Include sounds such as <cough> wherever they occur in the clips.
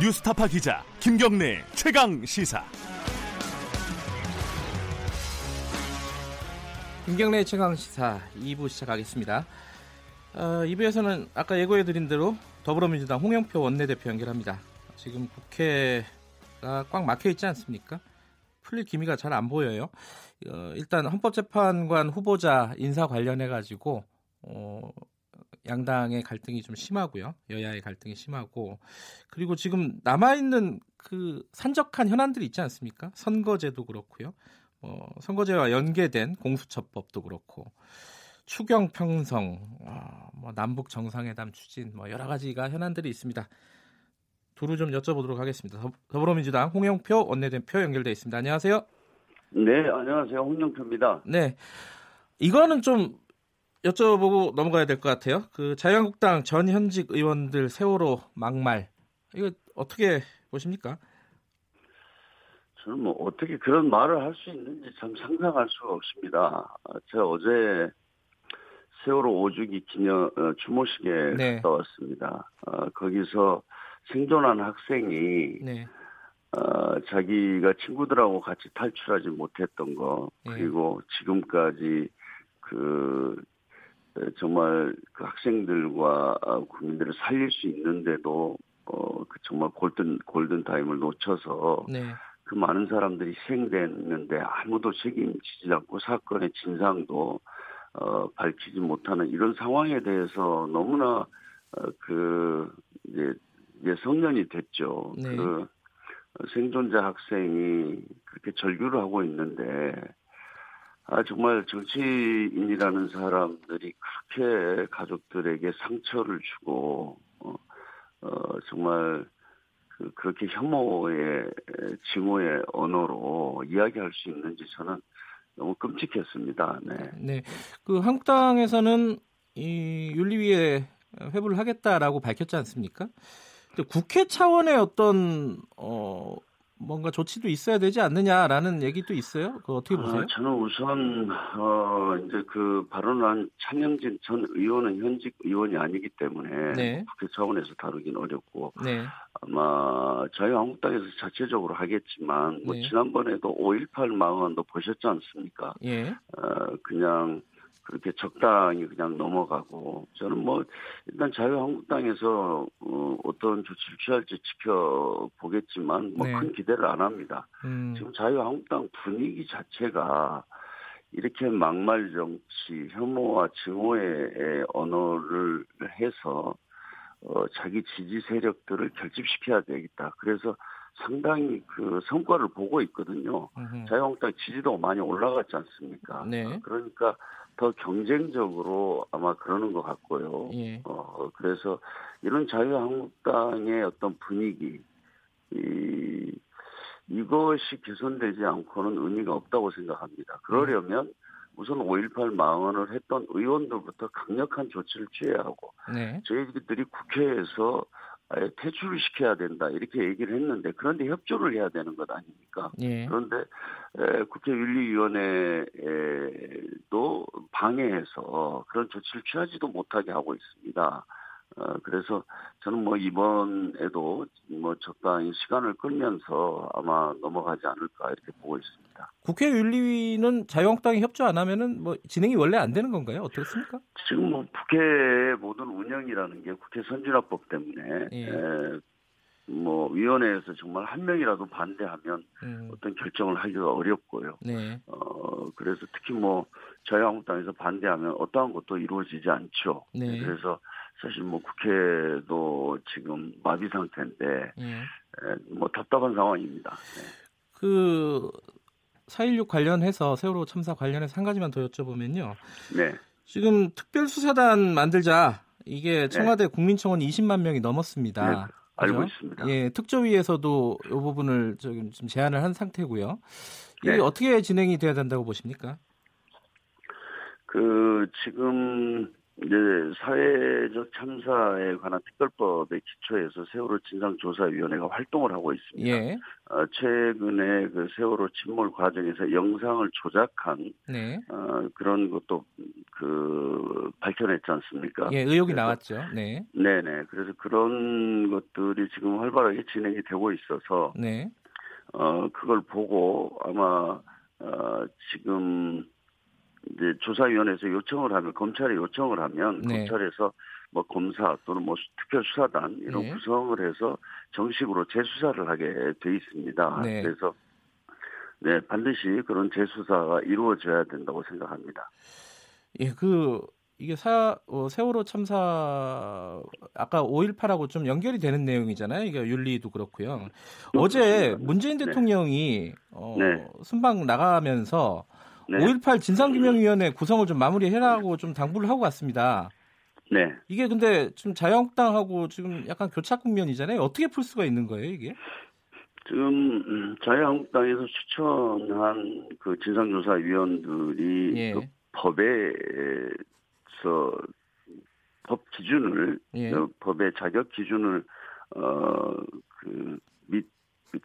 뉴스타파 기자 김경래 최강 시사. 김경래 최강 시사 2부 시작하겠습니다. 어, 2부에서는 아까 예고해드린 대로 더불어민주당 홍영표 원내대표 연결합니다. 지금 국회가 꽉 막혀 있지 않습니까? 풀릴 기미가 잘 안 보여요. 어, 일단 헌법재판관 후보자 인사 관련해 가지고 어, 양당의 갈등이 좀 심하고요. 여야의 갈등이 심하고 그리고 지금 남아 있는 그 산적한 현안들이 있지 않습니까? 선거제도 그렇고요. 어, 선거제와 연계된 공수처법도 그렇고 추경 평성, 어, 뭐 남북 정상회담 추진, 뭐 여러 가지가 현안들이 있습니다. 두루 좀 여쭤보도록 하겠습니다. 더불어민주당 홍영표 원내대표 연결돼 있습니다. 안녕하세요. 네, 안녕하세요. 홍영표입니다. 네, 이거는 좀 여쭤보고 넘어가야 될 것 같아요. 그 자유한국당 전 현직 의원들 세월호 막말 이거 어떻게 보십니까? 저는 뭐 어떻게 그런 말을 할 수 있는지 참 상상할 수가 없습니다. 제가 어제 세월호 5주기 기념 어, 추모식에 네. 갔다 왔습니다. 어, 거기서 생존한 학생이 네, 어, 자기가 친구들하고 같이 탈출하지 못했던 거 네. 그리고 지금까지 그 에, 정말 그 학생들과 어, 국민들을 살릴 수 있는데도 어, 그 정말 골든 골든 타임을 놓쳐서 네, 그 많은 사람들이 희생됐는데 아무도 책임지지 않고 사건의 진상도 어, 밝히지 못하는 이런 상황에 대해서 너무나 어, 그 이제 이제 성년이 됐죠. 네. 그 생존자 학생이 그렇게 절규를 하고 있는데 아 정말 정치인이라는 사람들이 그렇게 가족들에게 상처를 주고 어, 어 정말 그 그렇게 혐오의 징후의 언어로 이야기할 수 있는지 저는 너무 끔찍했습니다. 네. 네. 그 한국당에서는 이 윤리위에 회부를 하겠다라고 밝혔지 않습니까? 국회 차원의 어떤 어 뭔가 조치도 있어야 되지 않느냐라는 얘기도 있어요. 그 어떻게 보세요? 아, 저는 우선 어 이제 그 발언한 차명진 전 의원은 현직 의원이 아니기 때문에 네. 국회 차원에서 다루긴 어렵고 네, 아마 자유한국당에서 자체적으로 하겠지만 뭐 네. 지난번에도 5.18 망언도 보셨지 않습니까? 예, 어 그냥 그렇게 적당히 그냥 넘어가고 저는 뭐 일단 자유한국당에서 어, 어떤 조치를 취할지 지켜보겠지만 뭐 네. 큰 기대를 안 합니다. 음, 지금 자유한국당 분위기 자체가 이렇게 막말 정치, 혐오와 증오의 언어를 해서 어, 자기 지지 세력들을 결집시켜야 되겠다. 그래서 상당히 그 성과를 보고 있거든요. 자유한국당 지지도 많이 올라갔지 않습니까? 네. 그러니까 더 경쟁적으로 아마 그러는 것 같고요. 예, 어, 그래서 이런 자유한국당의 어떤 분위기, 이, 이것이 개선되지 않고는 의미가 없다고 생각합니다. 그러려면 우선 5.18 망언을 했던 의원들부터 강력한 조치를 취해야 하고, 네, 저희들이 국회에서 아예 퇴출을 시켜야 된다, 이렇게 얘기를 했는데, 그런데 협조를 해야 되는 것 아닙니까? 예, 그런데 에, 국회윤리위원회도 방해해서 그런 조치를 취하지도 못하게 하고 있습니다. 어, 그래서 저는 뭐 이번에도 뭐 적당히 시간을 끌면서 아마 넘어가지 않을까 이렇게 보고 있습니다. 국회 윤리위는 자유한국당이 협조 안 하면은 뭐 진행이 원래 안 되는 건가요? 어떻습니까? 지금 뭐 국회 모든 운영이라는 게 국회 선진화법 때문에 예. 에, 뭐 위원회에서 정말 한 명이라도 반대하면 음, 어떤 결정을 하기가 어렵고요. 네, 어, 그래서 특히 뭐 자유한국당에서 반대하면 어떠한 것도 이루어지지 않죠. 네. 그래서 사실 뭐 국회도 지금 마비 상태인데 예. 에, 뭐 답답한 상황입니다. 네. 그4.16 관련해서 세월호 참사 관련해서 한 가지만 더 여쭤보면요. 네. 지금 특별수사단 만들자 이게 청와대 국민청원 20만 명이 넘었습니다. 네, 알고 그죠? 있습니다. 예, 특조위에서도 이 부분을 지금 좀 제안을 한 상태고요. 이게 네. 어떻게 진행이 돼야 된다고 보십니까? 그 지금 이제 사회적 참사에 관한 특별법의 기초에서 세월호 진상조사위원회가 활동을 하고 있습니다. 예. 어, 최근에 그 세월호 침몰 과정에서 영상을 조작한 네. 어, 그런 것도 그 밝혀냈지 않습니까? 예, 의혹이 그래서- 나왔죠. 네. 네네. 그래서 그런 것들이 지금 활발하게 진행이 되고 있어서 네. 어 그걸 보고 아마 어 지금 이제 조사위원회에서 요청을 하면 검찰에 요청을 하면 네. 검찰에서 뭐 검사 또는 뭐 수- 특별수사단 이런 네. 구성을 해서 정식으로 재수사를 하게 돼 있습니다. 네. 그래서 네 반드시 그런 재수사가 이루어져야 된다고 생각합니다. 예, 그 이게 사 어, 세월호 참사 아까 5.18하고 좀 연결이 되는 내용이잖아요. 이게 윤리도 그렇고요. 어제. 문재인 네. 대통령이 어, 네. 순방 나가면서 네. 5.18 진상규명위원회 구성을 좀 마무리해라고 좀 당부를 하고 갔습니다. 네. 이게 근데 지금 자유한국당하고 지금 약간 교착 국면이잖아요. 어떻게 풀 수가 있는 거예요, 이게? 지금 음, 자유한국당에서 추천한 그 진상조사위원들이 예. 그 법에서 법 기준을 예. 그 법의 자격 기준을 어그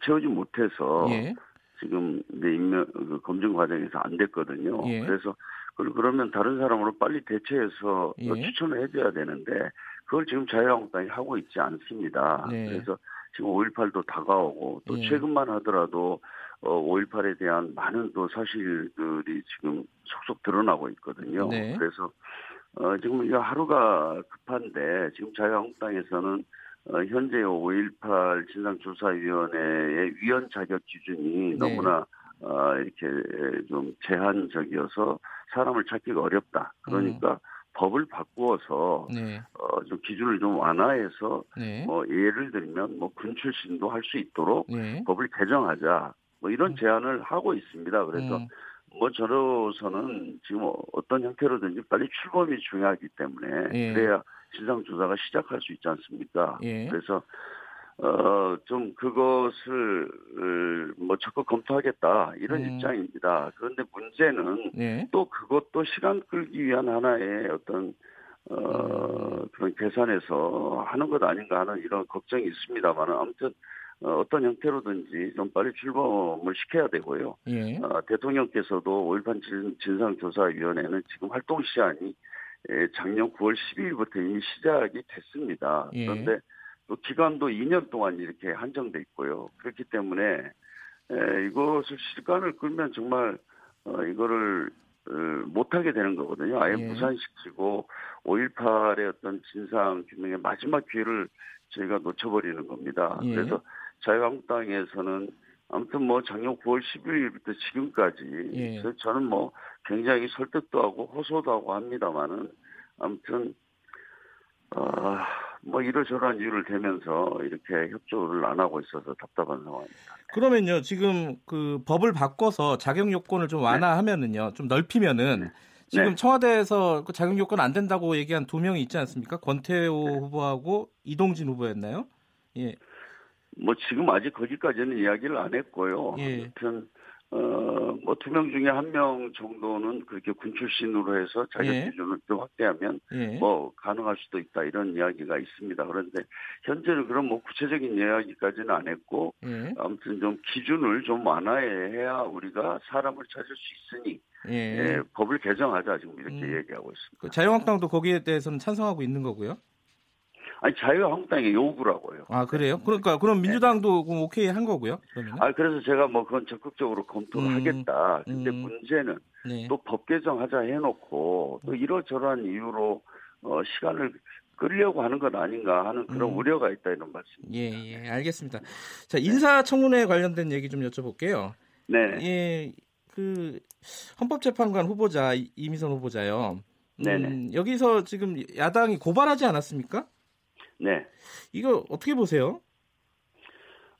채우지 못해서 예. 지금 내 임명 그 검증 과정에서 안 됐거든요. 예. 그래서 그걸 그러면 다른 사람으로 빨리 대체해서 예. 추천을 해줘야 되는데 그걸 지금 자유한국당이 하고 있지 않습니다. 네. 그래서 지금 5.18도 다가오고 또 예. 최근만 하더라도 어, 5.18에 대한 많은 또 사실들이 지금 속속 드러나고 있거든요. 네. 그래서 어, 지금 이거 하루가 급한데 지금 자유한국당에서는 어, 현재 5.18 진상조사위원회의 위원 자격 기준이 네. 너무나 어, 이렇게 좀 제한적이어서 사람을 찾기가 어렵다. 그러니까 법을 바꾸어서 네. 어, 좀 기준을 좀 완화해서 네. 뭐 예를 들면 뭐 군 출신도 할 수 있도록 네. 법을 개정하자. 뭐 이런 제안을 하고 있습니다. 그래서 음, 뭐 저로서는 지금 어떤 형태로든지 빨리 출범이 중요하기 때문에 예. 그래야 진상 조사가 시작할 수 있지 않습니까? 예. 그래서 어 좀 그것을 어, 뭐 적극 검토하겠다 이런 음. 입장입니다. 그런데 문제는 네. 또 그것도 시간 끌기 위한 하나의 어떤 음. 어 그런 계산에서 하는 것 아닌가 하는 이런 걱정이 있습니다만 아무튼 어, 어떤 형태로든지 좀 빨리 출범을 시켜야 되고요. 예. 어, 대통령께서도 5.18 진상조사위원회는 지금 활동 시한이 에, 작년 9월 12일부터 이미 시작이 됐습니다. 예. 그런데 또 기간도 2년 동안 이렇게 한정돼 있고요. 그렇기 때문에 에, 이것을 시간을 끌면 정말 어, 이거를 어, 못하게 되는 거거든요. 아예 예. 무산시키고 5.18의 어떤 진상 규명의 마지막 기회를 저희가 놓쳐버리는 겁니다. 예. 그래서 자유한국당에서는 아무튼 뭐 작년 9월 12일부터 지금까지 예. 저는 뭐 굉장히 설득도 하고 호소도 하고 합니다만은 아무튼 아뭐 이러저러한 이유를 대면서 이렇게 협조를 안 하고 있어서 답답한 상황입니다. 그러면요, 지금 그 법을 바꿔서 자격 요건을 좀 완화하면은요, 좀 넓히면은 지금 네. 청와대에서 그 자격 요건 안 된다고 얘기한 두 명이 있지 않습니까? 권태호 후보하고 이동진 후보였나요? 예, 뭐 지금 아직 거기까지는 이야기를 안 했고요. 예. 아무튼 어뭐 두 명 중에 한 명 정도는 그렇게 군 출신으로 해서 자격 예. 기준을 좀 확대하면 예. 뭐 가능할 수도 있다 이런 이야기가 있습니다. 그런데 현재는 그런 뭐 구체적인 이야기까지는 안 했고 예, 아무튼 좀 기준을 좀 완화해야 우리가 사람을 찾을 수 있으니 예. 예, 법을 개정하자 지금 이렇게 음. 얘기하고 있습니다. 그 자유한국당도 거기에 대해서는 찬성하고 있는 거고요. 아니 자유한국당의 요구라고요. 아 그래요? 그러니까 그럼 민주당도 그럼 오케이 한 거고요. 그러면 네. 아 그래서 제가 뭐 그건 적극적으로 검토를 음, 하겠다. 근데 음. 문제는 네. 또법 개정하자 해놓고 또 이러저러한 이유로 어, 시간을 끌려고 하는 것 아닌가 하는 그런 음. 우려가 있다 이런 말씀. 예, 예, 알겠습니다. 자, 인사청문회 관련된 얘기 좀 여쭤볼게요. 네, 예, 그 헌법재판관 후보자 이- 이미선 후보자요. 음, 네네. 여기서 지금 야당이 고발하지 않았습니까? 네. 이거 어떻게 보세요?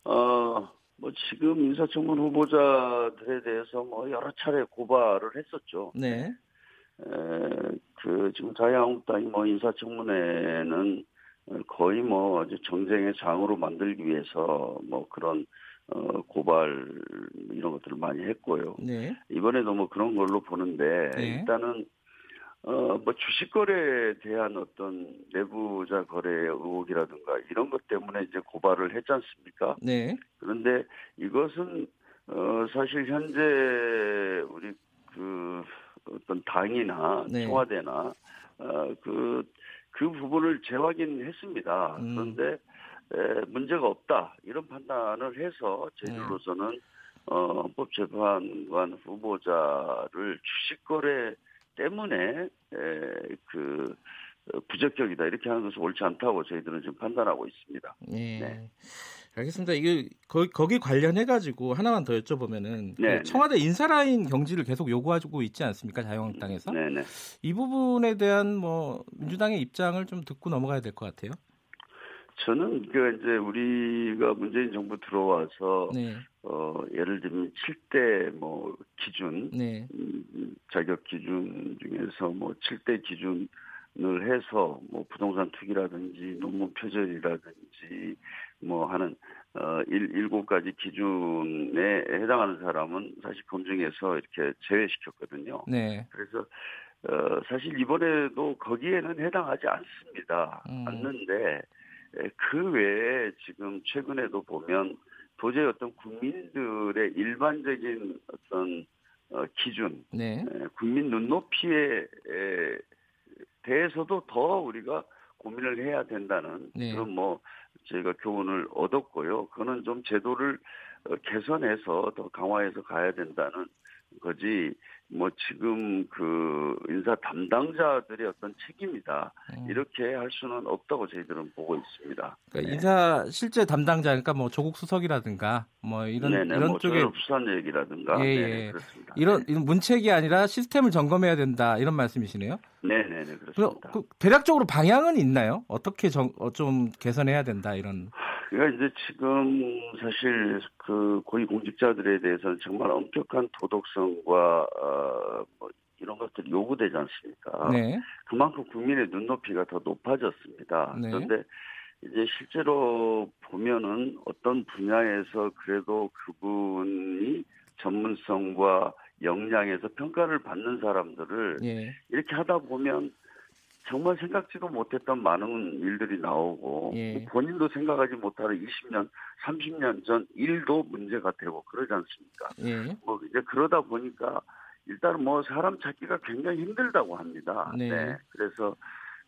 어, 뭐 지금 인사청문 후보자들에 대해서 뭐 여러 차례 고발을 했었죠. 네, 에, 그 지금 자유한국당이 뭐 인사청문회는 거의 뭐 정쟁의 장으로 만들기 위해서 뭐 그런 어, 고발 이런 것들을 많이 했고요. 네, 이번에도 뭐 그런 걸로 보는데 네. 일단은 어, 뭐 주식 거래에 대한 어떤 내부자 거래 의혹이라든가 이런 것 때문에 이제 고발을 했지 않습니까? 네. 그런데 이것은 어, 사실 현재 우리 그 어떤 당이나 네. 청와대나 어, 그, 그 부분을 재확인했습니다. 음. 그런데 에, 문제가 없다 이런 판단을 해서 저희들로서는 어, 헌법재판관 후보자를 주식 거래 때문에 에, 그 어, 부적격이다 이렇게 하는 것은 옳지 않다고 저희들은 지금 판단하고 있습니다. 예. 네. 알겠습니다. 이게 거, 거기 관련해 가지고 하나만 더 여쭤보면은 그 네, 청와대 인사라인 경지를 계속 요구하고 있지 않습니까? 자유한국당에서 네 네. 이 부분에 대한 뭐 민주당의 입장을 좀 듣고 넘어가야 될 것 같아요. 저는 그 이제 우리가 문재인 정부 들어와서 네, 어 예를 들면 7대 뭐 기준 네, 음, 자격 기준 중에서 뭐 7대 기준을 해서 뭐 부동산 투기라든지 논문 표절이라든지 뭐 하는 어 일, 일곱 가지 기준에 해당하는 사람은 사실 검증해서 이렇게 제외시켰거든요. 네, 그래서 어 사실 이번에도 거기에는 해당하지 않습니다. 음. 않는데 에, 그 외에 지금 최근에도 보면 도저히 어떤 국민들의 일반적인 어떤 어, 기준, 네, 에, 국민 눈높이에 에, 대해서도 더 우리가 고민을 해야 된다는 네. 그런 뭐 저희가 교훈을 얻었고요. 그거는 좀 제도를 어, 개선해서 더 강화해서 가야 된다는 거지. 뭐 지금 그 인사 담당자들의 어떤 책임이다 음. 이렇게 할 수는 없다고 저희들은 보고 있습니다. 그러니까 네. 인사 실제 담당자 그러니까 뭐 조국 수석이라든가 뭐 이런 네네, 이런 뭐 쪽에 부산 얘기라든가 예, 네, 예. 그렇습니다. 이런, 이런 문책이 아니라 시스템을 점검해야 된다 이런 말씀이시네요. 네, 네, 네, 그, 그렇습니다. 그 대략적으로 방향은 있나요? 어떻게 정, 어, 좀 개선해야 된다 이런. 그러니까 이제 지금 사실 그 고위 공직자들에 대해서는 정말 엄격한 도덕성과 어, 뭐 이런 것들이 요구되지 않습니까? 네, 그만큼 국민의 눈높이가 더 높아졌습니다. 네. 그런데 이제 실제로 보면은 어떤 분야에서 그래도 그분이 전문성과 역량에서 평가를 받는 사람들을 예, 이렇게 하다 보면 정말 생각지도 못했던 많은 일들이 나오고 예. 뭐 본인도 생각하지 못하는 20년, 30년 전 일도 문제가 되고 그러지 않습니까? 예, 뭐 이제 그러다 보니까 일단은 뭐 사람 찾기가 굉장히 힘들다고 합니다. 네. 그래서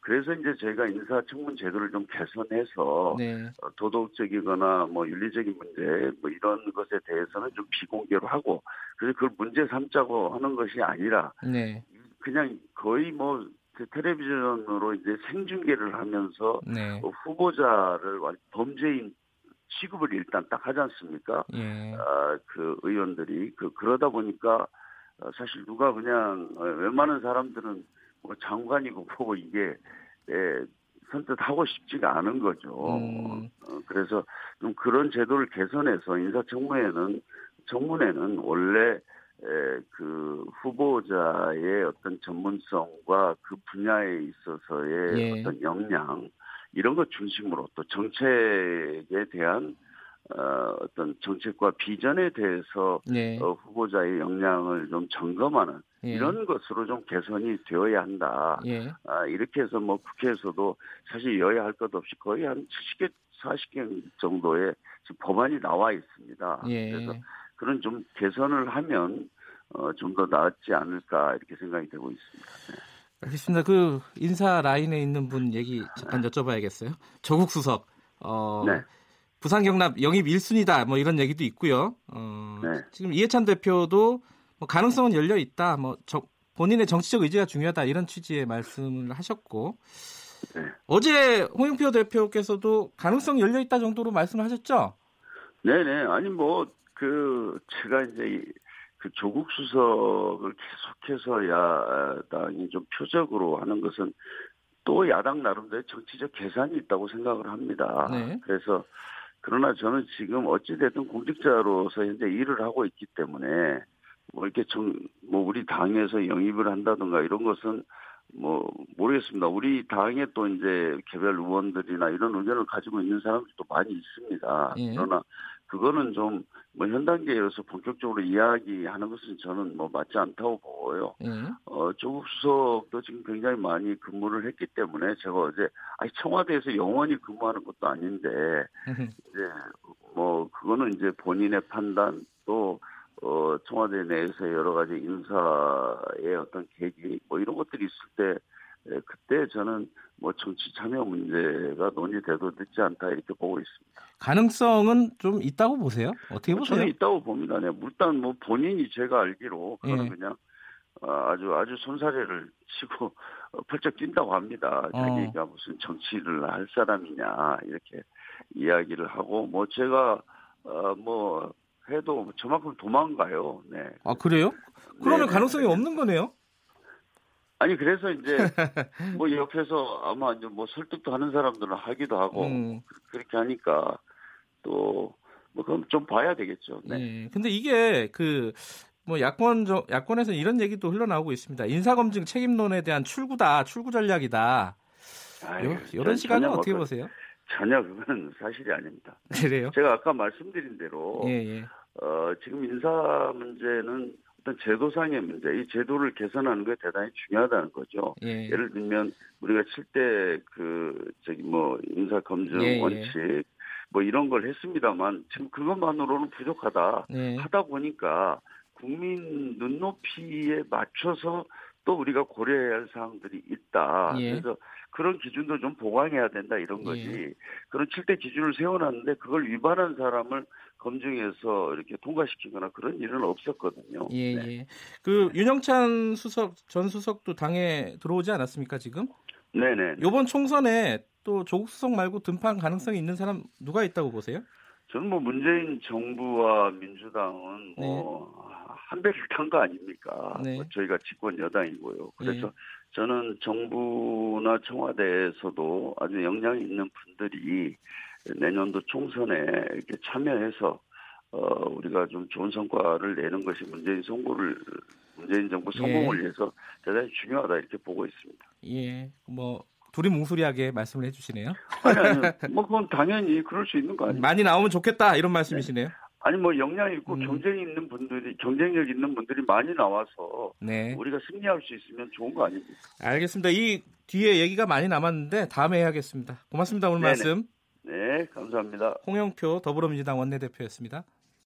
그래서 이제 저희가 인사청문 제도를 좀 개선해서 네, 어, 도덕적이거나 뭐 윤리적인 문제 뭐 이런 것에 대해서는 좀 비공개로 하고 그래서 그걸 문제 삼자고 하는 것이 아니라 네, 그냥 거의 뭐 텔레비전으로 이제 생중계를 하면서 네, 어, 후보자를 완- 범죄인 취급을 일단 딱 하지 않습니까? 예, 아, 그 의원들이 그 그러다 보니까 어, 사실 누가 그냥 어, 웬만한 사람들은 뭐 장관이고 <laughs> 뭐고 이게 예, 선뜻 하고 싶지가 않은 거죠. 음. 어, 그래서 좀 그런 제도를 개선해서 인사청문회는 청문회는 원래 에, 그 후보자의 어떤 전문성과 그 분야에 있어서의 예. 어떤 역량 이런 것 중심으로 또 정책에 대한 어, 어떤 정책과 비전에 대해서 네, 어, 후보자의 역량을 좀 점검하는 예, 이런 것으로 좀 개선이 되어야 한다. 예, 아, 이렇게 해서 뭐 국회에서도 사실 여야 할 것 없이 거의 한 70개, 40개 정도의 지금 법안이 나와 있습니다. 예. 그래서 그런 좀 개선을 하면 어, 좀더 낫지 않을까 이렇게 생각이 되고 있습니다. 네. 알겠습니다. 그 인사 라인에 있는 분 얘기 잠깐 여쭤봐야겠어요. 조국 수석, 어, 네. 부산 경남 영입 1순위다 뭐 이런 얘기도 있고요. 어, 네. 지금 이해찬 대표도 뭐 가능성은 열려 있다. 뭐 저- 본인의 정치적 의지가 중요하다 이런 취지의 말씀을 하셨고 네. 어제 홍영표 대표께서도 가능성 열려 있다 정도로 말씀을 하셨죠. 네네. 아니 뭐 그 제가 이제 이- 그 조국 수석을 계속해서 야당이 좀 표적으로 하는 것은 또 야당 나름대로 정치적 계산이 있다고 생각을 합니다. 네. 그래서 그러나 저는 지금 어찌됐든 공직자로서 현재 일을 하고 있기 때문에 뭐 이렇게 정, 뭐 우리 당에서 영입을 한다든가 이런 것은 뭐 모르겠습니다. 우리 당에 또 이제 개별 의원들이나 이런 의견을 가지고 있는 사람들도 많이 있습니다. 예. 그러나 그거는 좀 뭐 현 단계에서 본격적으로 이야기하는 것은 저는 뭐 맞지 않다고 보고요. 예. 어, 조국 수석도 지금 굉장히 많이 근무를 했기 때문에 제가 어제 아니 청와대에서 영원히 근무하는 것도 아닌데 이제 뭐 그거는 이제 본인의 판단 또 어, 청와대 내에서 여러 가지 인사의 어떤 계기 뭐 이런 것들이 있을 때 예, 그때 저는 뭐 정치 참여 문제가 논의돼도 늦지 않다 이렇게 보고 있습니다. 가능성은 좀 있다고 보세요? 어떻게 보세요? 저는 있다고 봅니다. 네, 일단 뭐 본인이 제가 알기로 그거는 예. 그냥 어, 아주 아주 손사래를 치고 어, <laughs> 펄쩍 뛴다고 합니다. 어. 자기가 무슨 정치를 할 사람이냐 이렇게 이야기를 하고 뭐 제가 어, 뭐 해도 저만큼 도망가요. 네. 아 그래요? 그러면 네, 가능성이 네. 없는 거네요. 아니 그래서 이제 <laughs> 뭐 옆에서 아마 이제 뭐 설득도 하는 사람들은 하기도 하고 음. 그렇게 하니까 또 뭐 그럼 좀 봐야 되겠죠. 네. 예. 근데 이게 그 뭐 야권 저, 야권에서 이런 얘기도 흘러나오고 있습니다. 인사검증 책임론에 대한 출구다, 출구 전략이다. 아유, 요, 이런 시각은 전혀 어떻게 뭐 보세요? 전혀 그건 <laughs> 사실이 아닙니다. 그래요? 제가 아까 말씀드린 대로 예, 예. 어, 지금 인사 문제는 어떤 제도상의 문제, 이 제도를 개선하는 게 대단히 중요하다는 거죠. 예. 예를 들면 우리가 7대 그 저기 뭐 인사 검증 예, 예. 원칙 뭐 이런 걸 했습니다만 지금 그것만으로는 부족하다. 예. 하다 보니까 국민 눈높이에 맞춰서 또 우리가 고려해야 할 사항들이 있다. 예. 그래서 그런 기준도 좀 보강해야 된다 이런 거지. 예. 그런 7대 기준을 세워놨는데 그걸 위반한 사람을 검증해서 이렇게 통과시키거나 그런 일은 없었거든요. 예, 네. 예. 그 윤영찬 수석 전 수석도 당에 들어오지 않았습니까, 지금? 네네. 요번 총선에 또 조국 수석 말고 등판 가능성이 있는 사람 누가 있다고 보세요? 저는 뭐 문재인 정부와 민주당은 뭐한 배를 탄거 아닙니까? 네. 뭐 저희가 집권 여당이고요. 그래서 예. 저는 정부나 청와대에서도 아주 역량이 있는 분들이 내년도 총선에 이렇게 참여해서 어 우리가 좀 좋은 성과를 내는 것이 문재인 선거를 문재인 정부 성공을 예. 위해서 대단히 중요하다 이렇게 보고 있습니다. 예. 뭐 둘이 뭉술이하게 말씀을 해주시네요. 아니 아니 뭐 그건 당연히 그럴 수 있는 거 아니에요? 많이 나오면 좋겠다 이런 말씀이시네요. 아니 뭐 역량 있고 음. 경쟁이 있는 분들이 경쟁력 있는 분들이 많이 나와서 네. 우리가 승리할 수 있으면 좋은 거 아닙니까? 알겠습니다. 이 뒤에 얘기가 많이 남았는데 다음에 해야겠습니다. 고맙습니다. 오늘 네네. 말씀 네, 감사합니다. 홍영표 더불어민주당 원내대표였습니다.